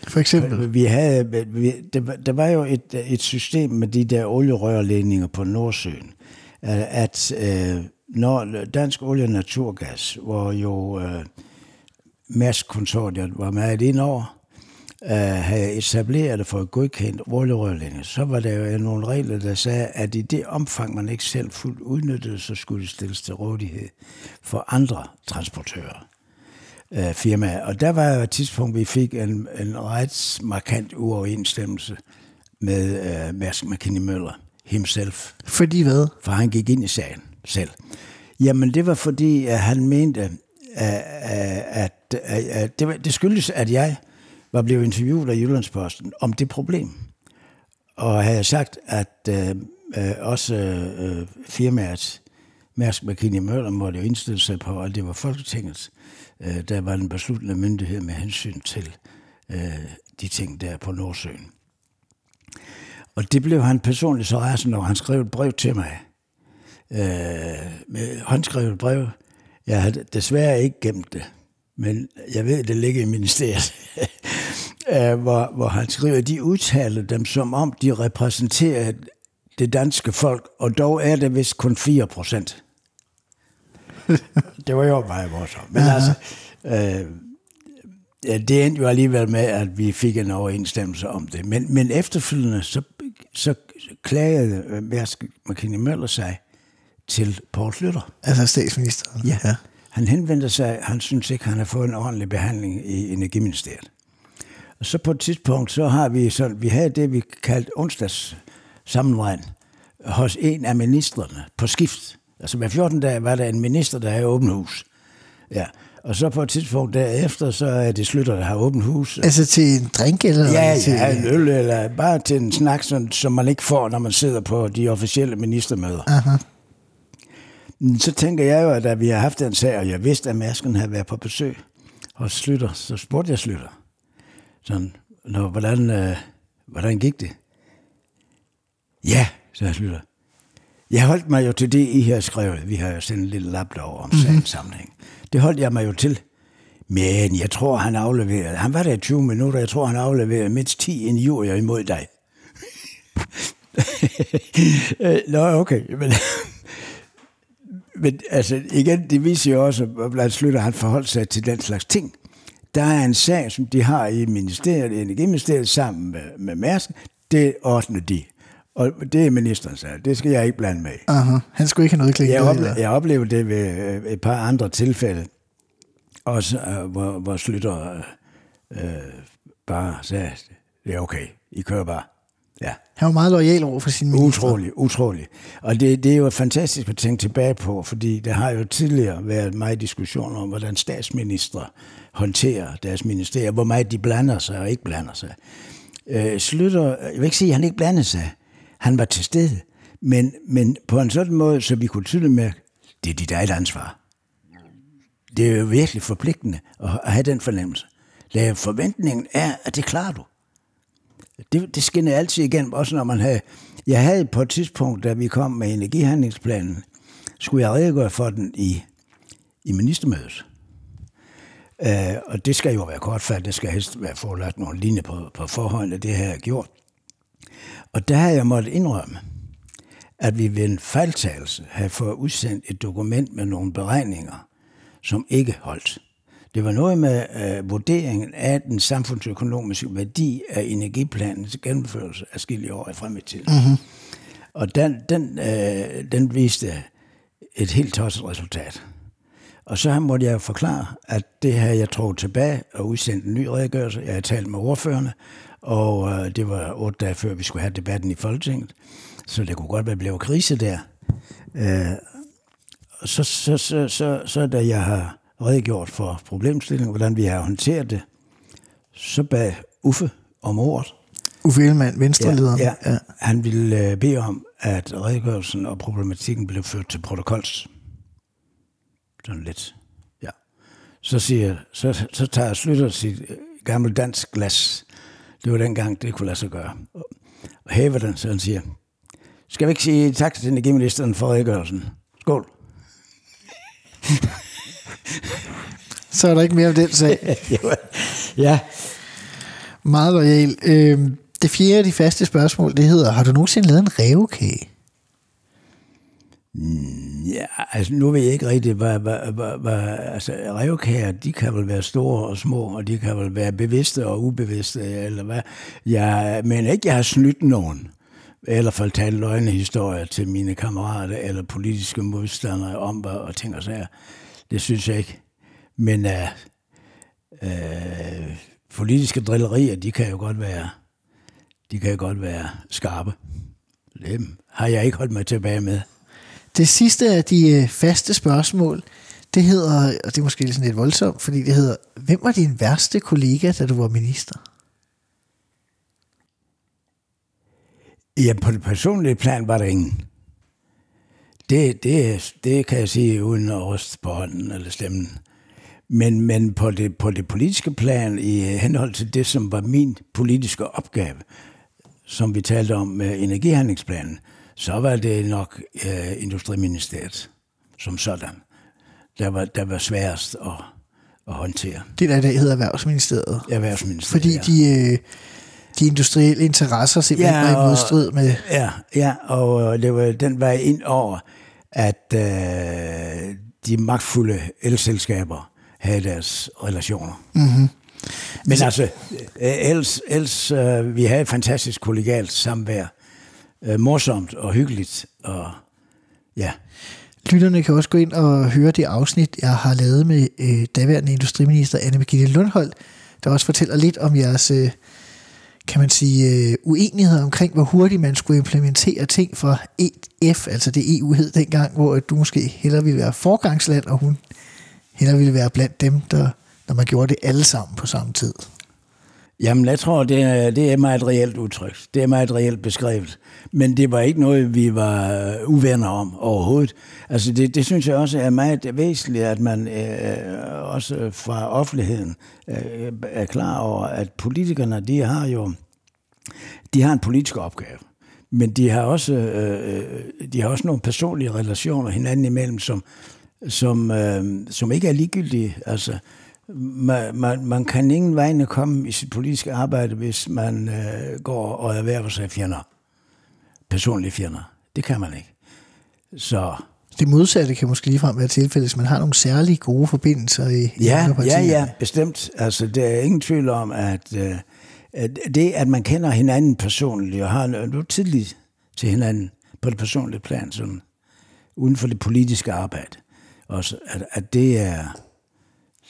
For eksempel? Vi havde, vi, der, der var jo et, et system med de der olierørledninger på Nordsøen, at øh, når Dansk Olie og Naturgas, hvor jo øh, Mærsk-konsortiet var med ind over, øh, havde etableret for et godkendt olierørledning, så var der jo nogle regler, der sagde, at i det omfang, man ikke selv fuldt udnyttede, så skulle det stilles til rådighed for andre transportører øh, firma. Og der var et tidspunkt, vi fik en, en ret markant uoverensstemmelse med øh, Mærsk McKinney Møller himself. Fordi hvad? For han gik ind i sagen selv. Jamen, det var fordi, at han mente, at, at, at, at det, det skyldes, at jeg var blevet interviewet af Jyllandsposten om det problem. Og havde sagt, at øh, øh også øh, firmaet Mærsk McKinney Møller måtte jo indstille sig på, at det var Folketinget, øh, der var den besluttende myndighed med hensyn til øh, de ting der på Nordsøen. Og det blev han personligt så rasende, når han skrev et brev til mig. Øh, med håndskrevet brev. Jeg har desværre ikke gemt det, men jeg ved, det ligger i ministeriet. øh, hvor, hvor han skriver, at de udtaler dem som om, de repræsenterer det danske folk, og dog er det vist kun 4 procent. det var jo meget morsomt. Men Aha. altså, øh, ja, det endte jo alligevel med, at vi fik en overensstemmelse om det. Men, men efterfølgende, så, så klagede Mærsk McKinney Møller sig til Poul Slytter. Altså statsministeren? Ja. ja. Han henvendte sig, han synes ikke, han har fået en ordentlig behandling i Energiministeriet. Og så på et tidspunkt, så har vi sådan, vi havde det, vi kaldte onsdags sammenregn hos en af ministerne på skift. Altså hver 14 dage var der en minister, der havde åbent hus. Ja. Og så på et tidspunkt derefter, så er det slutter, der har åbent hus. Altså til en drink eller Ja, til... ja, en øl, eller bare til en snak, sådan, som man ikke får, når man sidder på de officielle ministermøder. Aha. Så tænker jeg jo, at da vi har haft den sag, og jeg vidste, at Masken havde været på besøg hos Slytter, så spurgte jeg Slytter, sådan, Nå, hvordan, øh, hvordan gik det? Ja, sagde Slytter. Jeg holdt mig jo til det, I har skrevet. Vi har jo sendt en lille lap derovre om mm-hmm. sagens sammenhæng. Det holdt jeg mig jo til. Men jeg tror, han afleverede... Han var der i 20 minutter. Jeg tror, han afleverede mindst 10 injurier imod dig. Nå, okay. Men, men altså, igen, det viser jo også, at blandt Slytter, han forholdt sig til den slags ting. Der er en sag, som de har i ministeriet, Energiministeriet, sammen med, med Mærsk. Det ordner de. Og det er ministeren sagde, det skal jeg ikke blande med. Aha. Han skulle ikke have noget klinget. Jeg, ople- jeg oplevede det ved øh, et par andre tilfælde, også uh, hvor, hvor Slytter uh, bare sagde, det er okay, I kører bare. Ja. Han var meget lojal over for sin minister. Utrolig, utrolig. Og det, det er jo fantastisk at tænke tilbage på, fordi der har jo tidligere været meget diskussion om, hvordan statsministre håndterer deres ministerier, hvor meget de blander sig og ikke blander sig. Øh, Slytter, jeg vil ikke sige, at han ikke blandede sig. Han var til stede, men, men på en sådan måde, så vi kunne tydeligt mærke, det er dit eget ansvar. Det er jo virkelig forpligtende at have den fornemmelse. Lad forventningen er, at det klarer du. Det, det skinner altid igen, også når man havde... Jeg havde på et tidspunkt, da vi kom med energihandlingsplanen, skulle jeg redegøre for den i, i ministermødet. Øh, og det skal jo være kortfattet, det skal helst være forelagt nogle linjer på, på forhånd, at det her er gjort. Og der har jeg måttet indrømme, at vi ved en fejltagelse havde fået udsendt et dokument med nogle beregninger, som ikke holdt. Det var noget med uh, vurderingen af den samfundsøkonomiske værdi af energiplanens gennemførelse af skille år frem i tiden. Mm-hmm. Og den, den, uh, den viste et helt tosset resultat. Og så måtte jeg forklare, at det her jeg trukket tilbage og udsendt en ny redegørelse. Jeg har talt med ordførende, og øh, det var otte dage før, vi skulle have debatten i Folketinget. Så det kunne godt være blevet krise der. Øh, så, så, så, så, så da jeg har redegjort for problemstillingen, hvordan vi har håndteret det, så bag Uffe om ordet. Uffe Ellemann, venstrelederen. Ja, ja, ja. Han ville øh, bede om, at redegørelsen og problematikken blev ført til protokols. Sådan lidt. Ja. Så siger så, så tager jeg slutter sit øh, gamle dansk glas. Det var dengang, det kunne lade sig gøre. Og hæver den, så han siger, skal vi ikke sige tak til energiministeren for redegørelsen? Skål. så er der ikke mere om den sag. ja. Meget lojal. Øhm, det fjerde af de faste spørgsmål, det hedder, har du nogensinde lavet en revkage? Ja, altså nu ved jeg ikke rigtigt, hvad, hvad, hvad, hvad altså revkager, de kan vel være store og små, og de kan vel være bevidste og ubevidste, eller hvad. Jeg mener ikke, jeg har snydt nogen, eller fortalt løgnehistorier til mine kammerater, eller politiske modstandere om, hvad og ting og sager. Det synes jeg ikke. Men uh, uh, politiske drillerier, de kan jo godt være, de kan jo godt være skarpe. Dem har jeg ikke holdt mig tilbage med. Det sidste af de faste spørgsmål, det hedder, og det er måske sådan lidt voldsomt, fordi det hedder, hvem var din værste kollega, da du var minister? Ja, på det personlige plan var der ingen. Det, det, det kan jeg sige uden at ryste på hånden eller stemmen. Men, men på, det, på det politiske plan, i henhold til det, som var min politiske opgave, som vi talte om med energihandlingsplanen, så var det nok øh, Industriministeriet som sådan, der var, der var sværest at, at håndtere. Det der, der hedder Erhvervsministeriet. Erhvervsministeriet, Fordi de, øh, de industrielle interesser simpelthen ja, var i modstrid med... Ja, ja, og det var den vej ind over, at øh, de magtfulde elselskaber havde deres relationer. Mm-hmm. Men altså, øh, ellers, ellers øh, vi havde et fantastisk kollegialt samvær. Øh, morsomt og hyggeligt. Og, ja. Lytterne kan også gå ind og høre det afsnit, jeg har lavet med øh, daværende industriminister Anne Birgitte Lundholdt, der også fortæller lidt om jeres, øh, kan man sige, øh, uenighed omkring, hvor hurtigt man skulle implementere ting fra EF, altså det EU hed dengang, hvor du måske hellere ville være forgangsland, og hun hellere ville være blandt dem, der, når man gjorde det alle sammen på samme tid. Jamen, jeg tror, det er, det er meget reelt udtryk. Det er meget reelt beskrevet. Men det var ikke noget, vi var øh, uvenner om overhovedet. Altså, det, det synes jeg også er meget væsentligt, at man øh, også fra offentligheden øh, er klar over, at politikerne, de har jo de har en politisk opgave. Men de har også, øh, de har også nogle personlige relationer hinanden imellem, som, som, øh, som ikke er ligegyldige. Altså, man, man, man kan ingen vegne komme i sit politiske arbejde, hvis man øh, går og erhverver sig fjender. Personlige fjender. Det kan man ikke. Så... Det modsatte kan måske ligefrem være tilfældet, hvis man har nogle særlige gode forbindelser i, ja, andre partier. Ja, ja, bestemt. Altså, der er ingen tvivl om, at, øh, at det, at man kender hinanden personligt, og har noget tidligt til hinanden på det personlige plan, sådan, uden for det politiske arbejde, også, at, at det er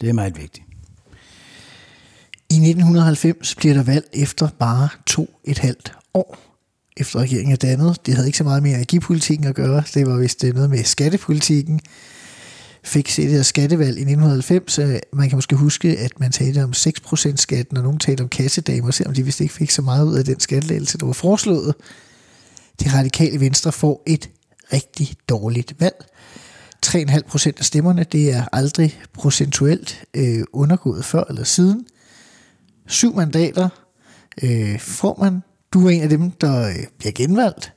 det er meget vigtigt. I 1990 bliver der valg efter bare to et halvt år efter regeringen er dannet. Det havde ikke så meget med energipolitikken at gøre. Det var vist noget med skattepolitikken. Fik set det her skattevalg i 1990. Øh, man kan måske huske, at man talte om 6% skatten, og nogen talte om kassedamer, selvom de vist ikke fik så meget ud af den skattelægelse, der var foreslået. Det radikale venstre får et rigtig dårligt valg. 3,5 procent af stemmerne, det er aldrig procentuelt øh, undergået før eller siden. Syv mandater øh, får man. Du er en af dem, der øh, bliver genvalgt.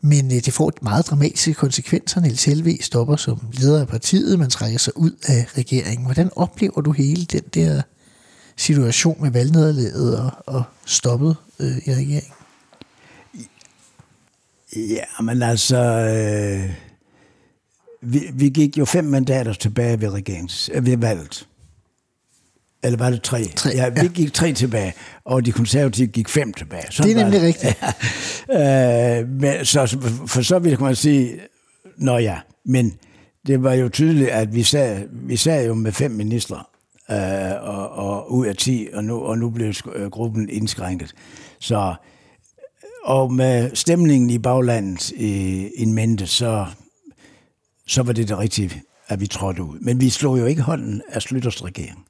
Men øh, det får et meget dramatiske konsekvenser. Niels Helve stopper som leder af partiet, man trækker sig ud af regeringen. Hvordan oplever du hele den der situation med valgnederlaget og, og stoppet øh, i regeringen? Ja, men altså... Øh vi, vi gik jo fem mandater tilbage ved, regerings, øh, ved valget. Eller var det tre? tre ja, vi ja. gik tre tilbage, og de konservative gik fem tilbage. Sådan det er nemlig det. rigtigt. Ja. Øh, men, så, for så ville man sige, nå ja, men det var jo tydeligt, at vi sad, vi sad jo med fem ministre, øh, og, og ud af ti, og nu, og nu blev øh, gruppen indskrænket. Så, og med stemningen i baglandet i, i mente, så så var det det rigtige, at vi trådte ud. Men vi slog jo ikke hånden af Slytters regering.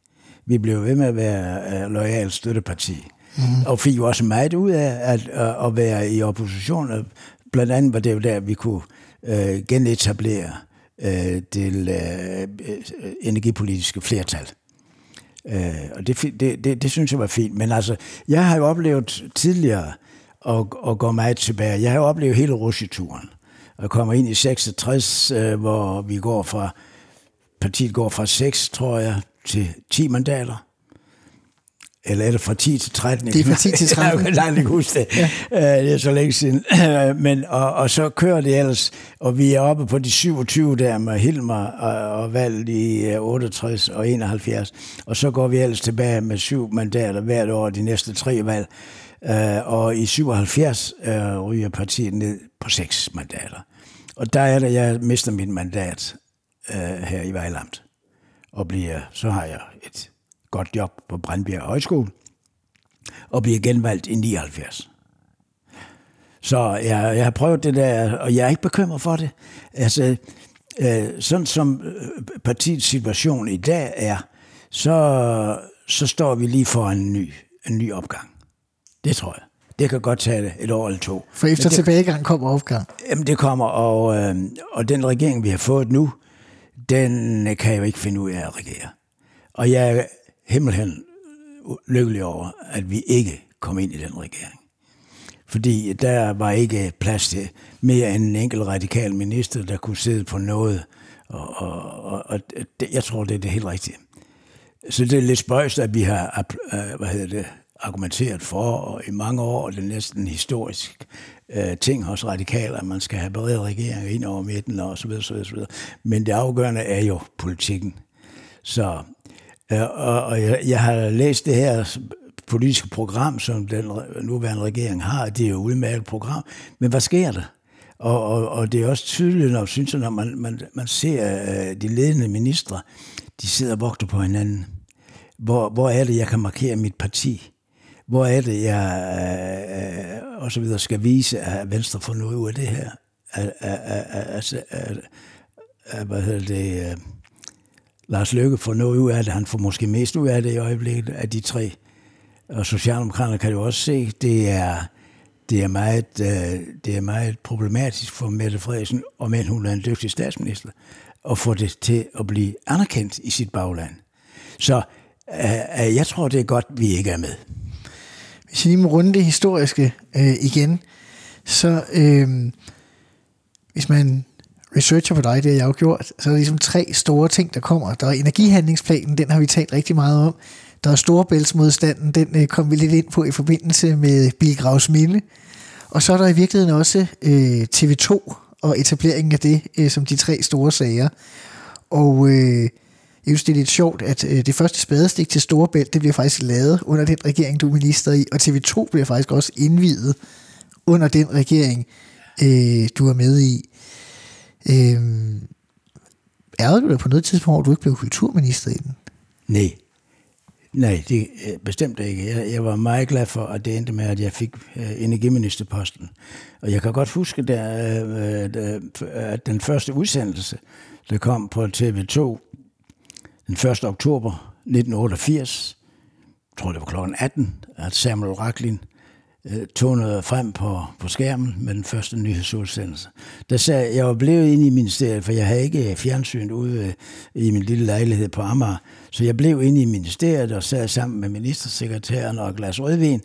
Vi blev ved med at være uh, lojal støtteparti. Mm. Og fik jo også meget ud af at, uh, at være i opposition. Blandt andet var det jo der, vi kunne uh, genetablere uh, det uh, energipolitiske flertal. Uh, og det, det, det, det synes jeg var fint. Men altså, jeg har jo oplevet tidligere at, at gå meget tilbage. Jeg har jo oplevet hele rusjeturen og kommer ind i 66, øh, hvor vi går fra, partiet går fra 6, tror jeg, til 10 mandater. Eller er det fra 10 til 13? Det er fra 10 til 13. jeg kan ikke huske det. Ja. Øh, det er så længe siden. Men, og, og så kører det ellers, og vi er oppe på de 27 der med Hilmer og, og valg i 68 og 71. Og så går vi ellers tilbage med syv mandater hvert år de næste tre valg. Øh, og i 77 øh, ryger partiet ned på seks mandater. Og der er det, jeg mister mit mandat øh, her i Vejlamt. Og bliver, så har jeg et godt job på Brandbjerg Højskole, og bliver genvalgt i 79. Så jeg, jeg har prøvet det der, og jeg er ikke bekymret for det. Altså, øh, sådan som øh, partiets situation i dag er, så, så står vi lige for en ny, en ny opgang. Det tror jeg. Det kan godt tage et år eller to. For efter det, tilbagegang kommer opgang? Jamen det kommer, og, øh, og den regering, vi har fået nu, den kan jo ikke finde ud af at regere. Og jeg er himmelhen lykkelig over, at vi ikke kom ind i den regering. Fordi der var ikke plads til mere end en enkelt radikal minister, der kunne sidde på noget. Og, og, og, og det, jeg tror, det er det helt rigtige. Så det er lidt spøjst, at vi har øh, hvad hedder det, argumenteret for, og i mange år, det er næsten historisk øh, ting hos radikaler, at man skal have brede regeringer ind over midten og så videre, så videre, så videre. Men det afgørende er jo politikken. Så, øh, og, og jeg, jeg har læst det her politiske program, som den nuværende regering har. Det er jo et udmærket program. Men hvad sker der? Og, og, og det er også tydeligt, når, synes jeg, når man, man, man ser øh, de ledende ministre, de sidder og vogter på hinanden. Hvor, hvor er det, jeg kan markere mit parti? Hvor er det, jeg øh, øh, og så videre skal vise, at Venstre får noget ud af det her? At, at, at, at, at, at, hvad hedder det? Uh, Lars Løkke får noget ud af det. Han får måske mest ud af det i øjeblikket af de tre og Socialdemokraterne kan jo også se, det er, det er meget, øh, det er meget problematisk for Mette Frederiksen, og men hun er en dygtig statsminister, at få det til at blive anerkendt i sit bagland. Så øh, øh jeg tror, det er godt, vi ikke er med. Hvis jeg lige må runde det historiske øh, igen, så øh, hvis man researcher på dig, det har jeg jo gjort, så er der ligesom tre store ting, der kommer. Der er energihandlingsplanen, den har vi talt rigtig meget om. Der er Storebæltsmodstanden, den øh, kom vi lidt ind på i forbindelse med Bilgravs Minde. Og så er der i virkeligheden også øh, TV2 og etableringen af det øh, som de tre store sager. Og øh, jeg synes, det er lidt sjovt, at øh, det første spadestik til Storebælt, det bliver faktisk lavet under den regering, du er minister i, og TV2 bliver faktisk også indvidet under den regering, øh, du er med i. Øh, ærede du dig på noget tidspunkt, hvor du ikke blev kulturminister i den? Nej, Nej, det øh, bestemt ikke. Jeg, jeg var meget glad for, at det endte med, at jeg fik øh, energiministerposten. Og jeg kan godt huske, der, uh, at den første udsendelse, der kom på TV2 den 1. oktober 1988, jeg tror det var kl. 18, at Samuel Racklin øh, tog noget frem på, på skærmen med den første nyhedsudsendelse. Der sagde, jeg var blevet inde i ministeriet, for jeg havde ikke fjernsynet ude øh, i min lille lejlighed på Amager, så jeg blev inde i ministeriet og sad sammen med ministersekretæren og glas rødvin,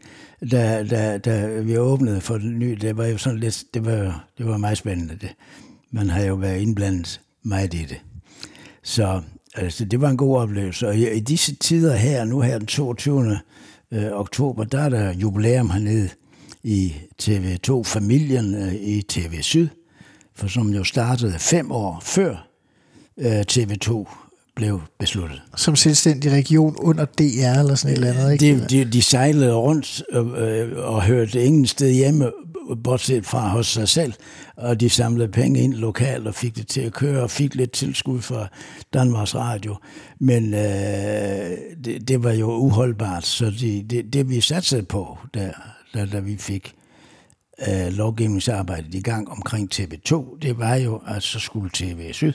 da, da, da vi åbnede for den nye. Det var jo sådan lidt, det var, det var meget spændende. Det. Man har jo været indblandet meget i det. Så altså, det var en god oplevelse. Og i disse tider her, nu her den 22 øh, oktober, der er der jubilæum hernede i TV2-familien øh, i TV Syd, for som jo startede fem år før øh, TV2 blev besluttet. Som selvstændig region under DR eller sådan et eller andet, ikke? De, de, de sejlede rundt øh, og hørte ingen sted hjemme, bortset fra hos sig selv, og de samlede penge ind lokalt og fik det til at køre, og fik lidt tilskud fra Danmarks Radio. Men øh, det, det var jo uholdbart, så de, det, det vi satte på, da, da, da vi fik øh, lovgivningsarbejdet i gang omkring TV2, det var jo, at så skulle TV Syd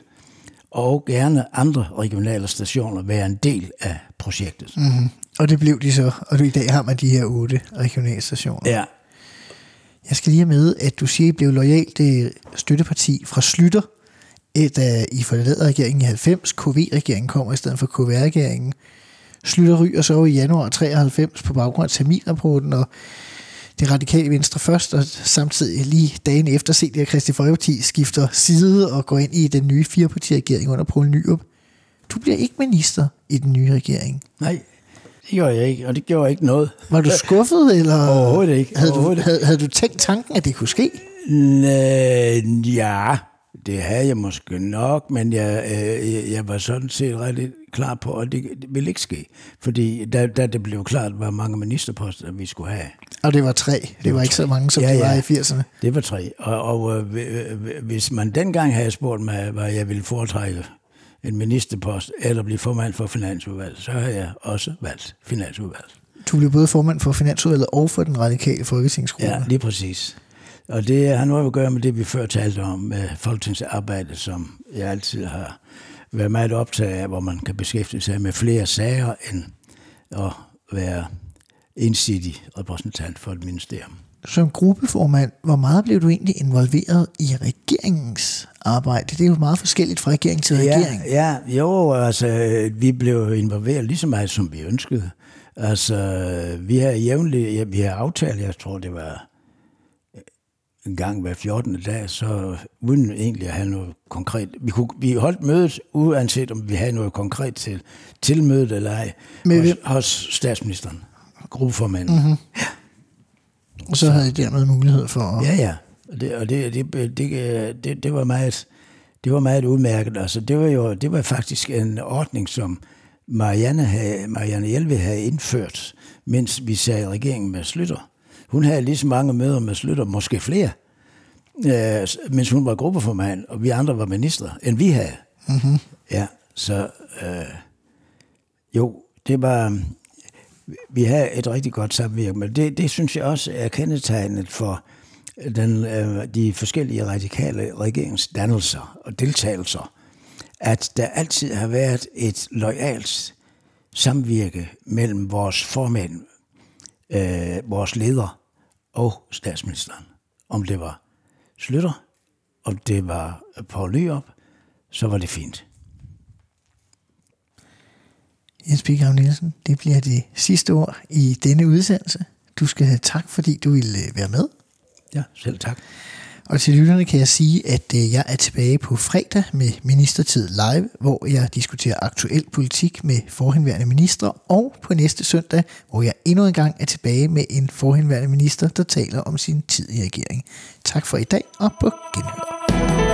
og gerne andre regionale stationer være en del af projektet. Mm-hmm. Og det blev de så, og i dag har man de her otte regionale stationer. Ja. Jeg skal lige have med, at du siger, at I blev lojalt det støtteparti fra Slytter, eh, da I forlader regeringen i 90, KV-regeringen kommer i stedet for KV-regeringen. Slytter ryger så i januar 93 på baggrund af Tamilrapporten, og det radikale venstre først, og samtidig lige dagen efter set, at Kristi Folkeparti skifter side og går ind i den nye firepartiregering under Poul Nyrup. Du bliver ikke minister i den nye regering. Nej, det gjorde jeg ikke, og det gjorde ikke noget. Var du skuffet, eller Overhovedet ikke. Havde, Overhovedet du, havde, havde du tænkt tanken, at det kunne ske? Næh, ja, det havde jeg måske nok, men jeg, øh, jeg var sådan set ret klar på, at det, det ville ikke ske. Fordi da, da det blev klart, hvor mange ministerposter vi skulle have. Og det var tre. Det, det var, var ikke så mange, som ja, det var ja. i 80'erne. Det var tre. Og, og øh, hvis man dengang havde spurgt mig, hvad jeg ville foretrække en ministerpost, eller blive formand for Finansudvalget, så har jeg også valgt Finansudvalget. Du blev både formand for Finansudvalget og for den radikale folketingsgruppe. Ja, lige præcis. Og det har noget at gøre med det, vi før talte om med folketingsarbejde, som jeg altid har været meget optaget af, hvor man kan beskæftige sig med flere sager, end at være ensidig repræsentant for et ministerium. Som gruppeformand, hvor meget blev du egentlig involveret i regeringens arbejde. Det er jo meget forskelligt fra regering til regering. Ja, ja, jo, altså, vi blev involveret lige så meget, som vi ønskede. Altså, vi har jævnligt, ja, vi har aftalt, jeg tror, det var en gang hver 14. dag, så uden egentlig at have noget konkret. Vi, kunne, vi holdt mødet, uanset om vi havde noget konkret til, til mødet eller ej, hos, hos statsministeren, gruppeformanden. Mhm. Og så havde I dermed mulighed for at... Ja, ja. Og det, og det, det, det, det, det, var meget, det var meget udmærket. Altså, det var jo det var faktisk en ordning, som Marianne, havde, Marianne Hjelve havde indført, mens vi sad i regeringen med Slytter. Hun havde lige så mange møder med Slytter, måske flere, øh, mens hun var gruppeformand, og vi andre var ministre, end vi havde. Mm-hmm. Ja, så øh, jo, det var, vi havde et rigtig godt samvirke, men det, det synes jeg også er kendetegnet for den, øh, de forskellige radikale regeringsdannelser og deltagelser, at der altid har været et lojalt samvirke mellem vores formænd, øh, vores leder og statsministeren. Om det var Slytter, om det var Poul Nyrup, så var det fint. Jens Bighav Nielsen, det bliver det sidste ord i denne udsendelse. Du skal have tak, fordi du ville øh, være med. Ja, selv tak. Og til lytterne kan jeg sige, at øh, jeg er tilbage på fredag med Ministertid Live, hvor jeg diskuterer aktuel politik med forhenværende ministre, og på næste søndag, hvor jeg endnu en gang er tilbage med en forhenværende minister, der taler om sin tid i regering. Tak for i dag, og på genhør.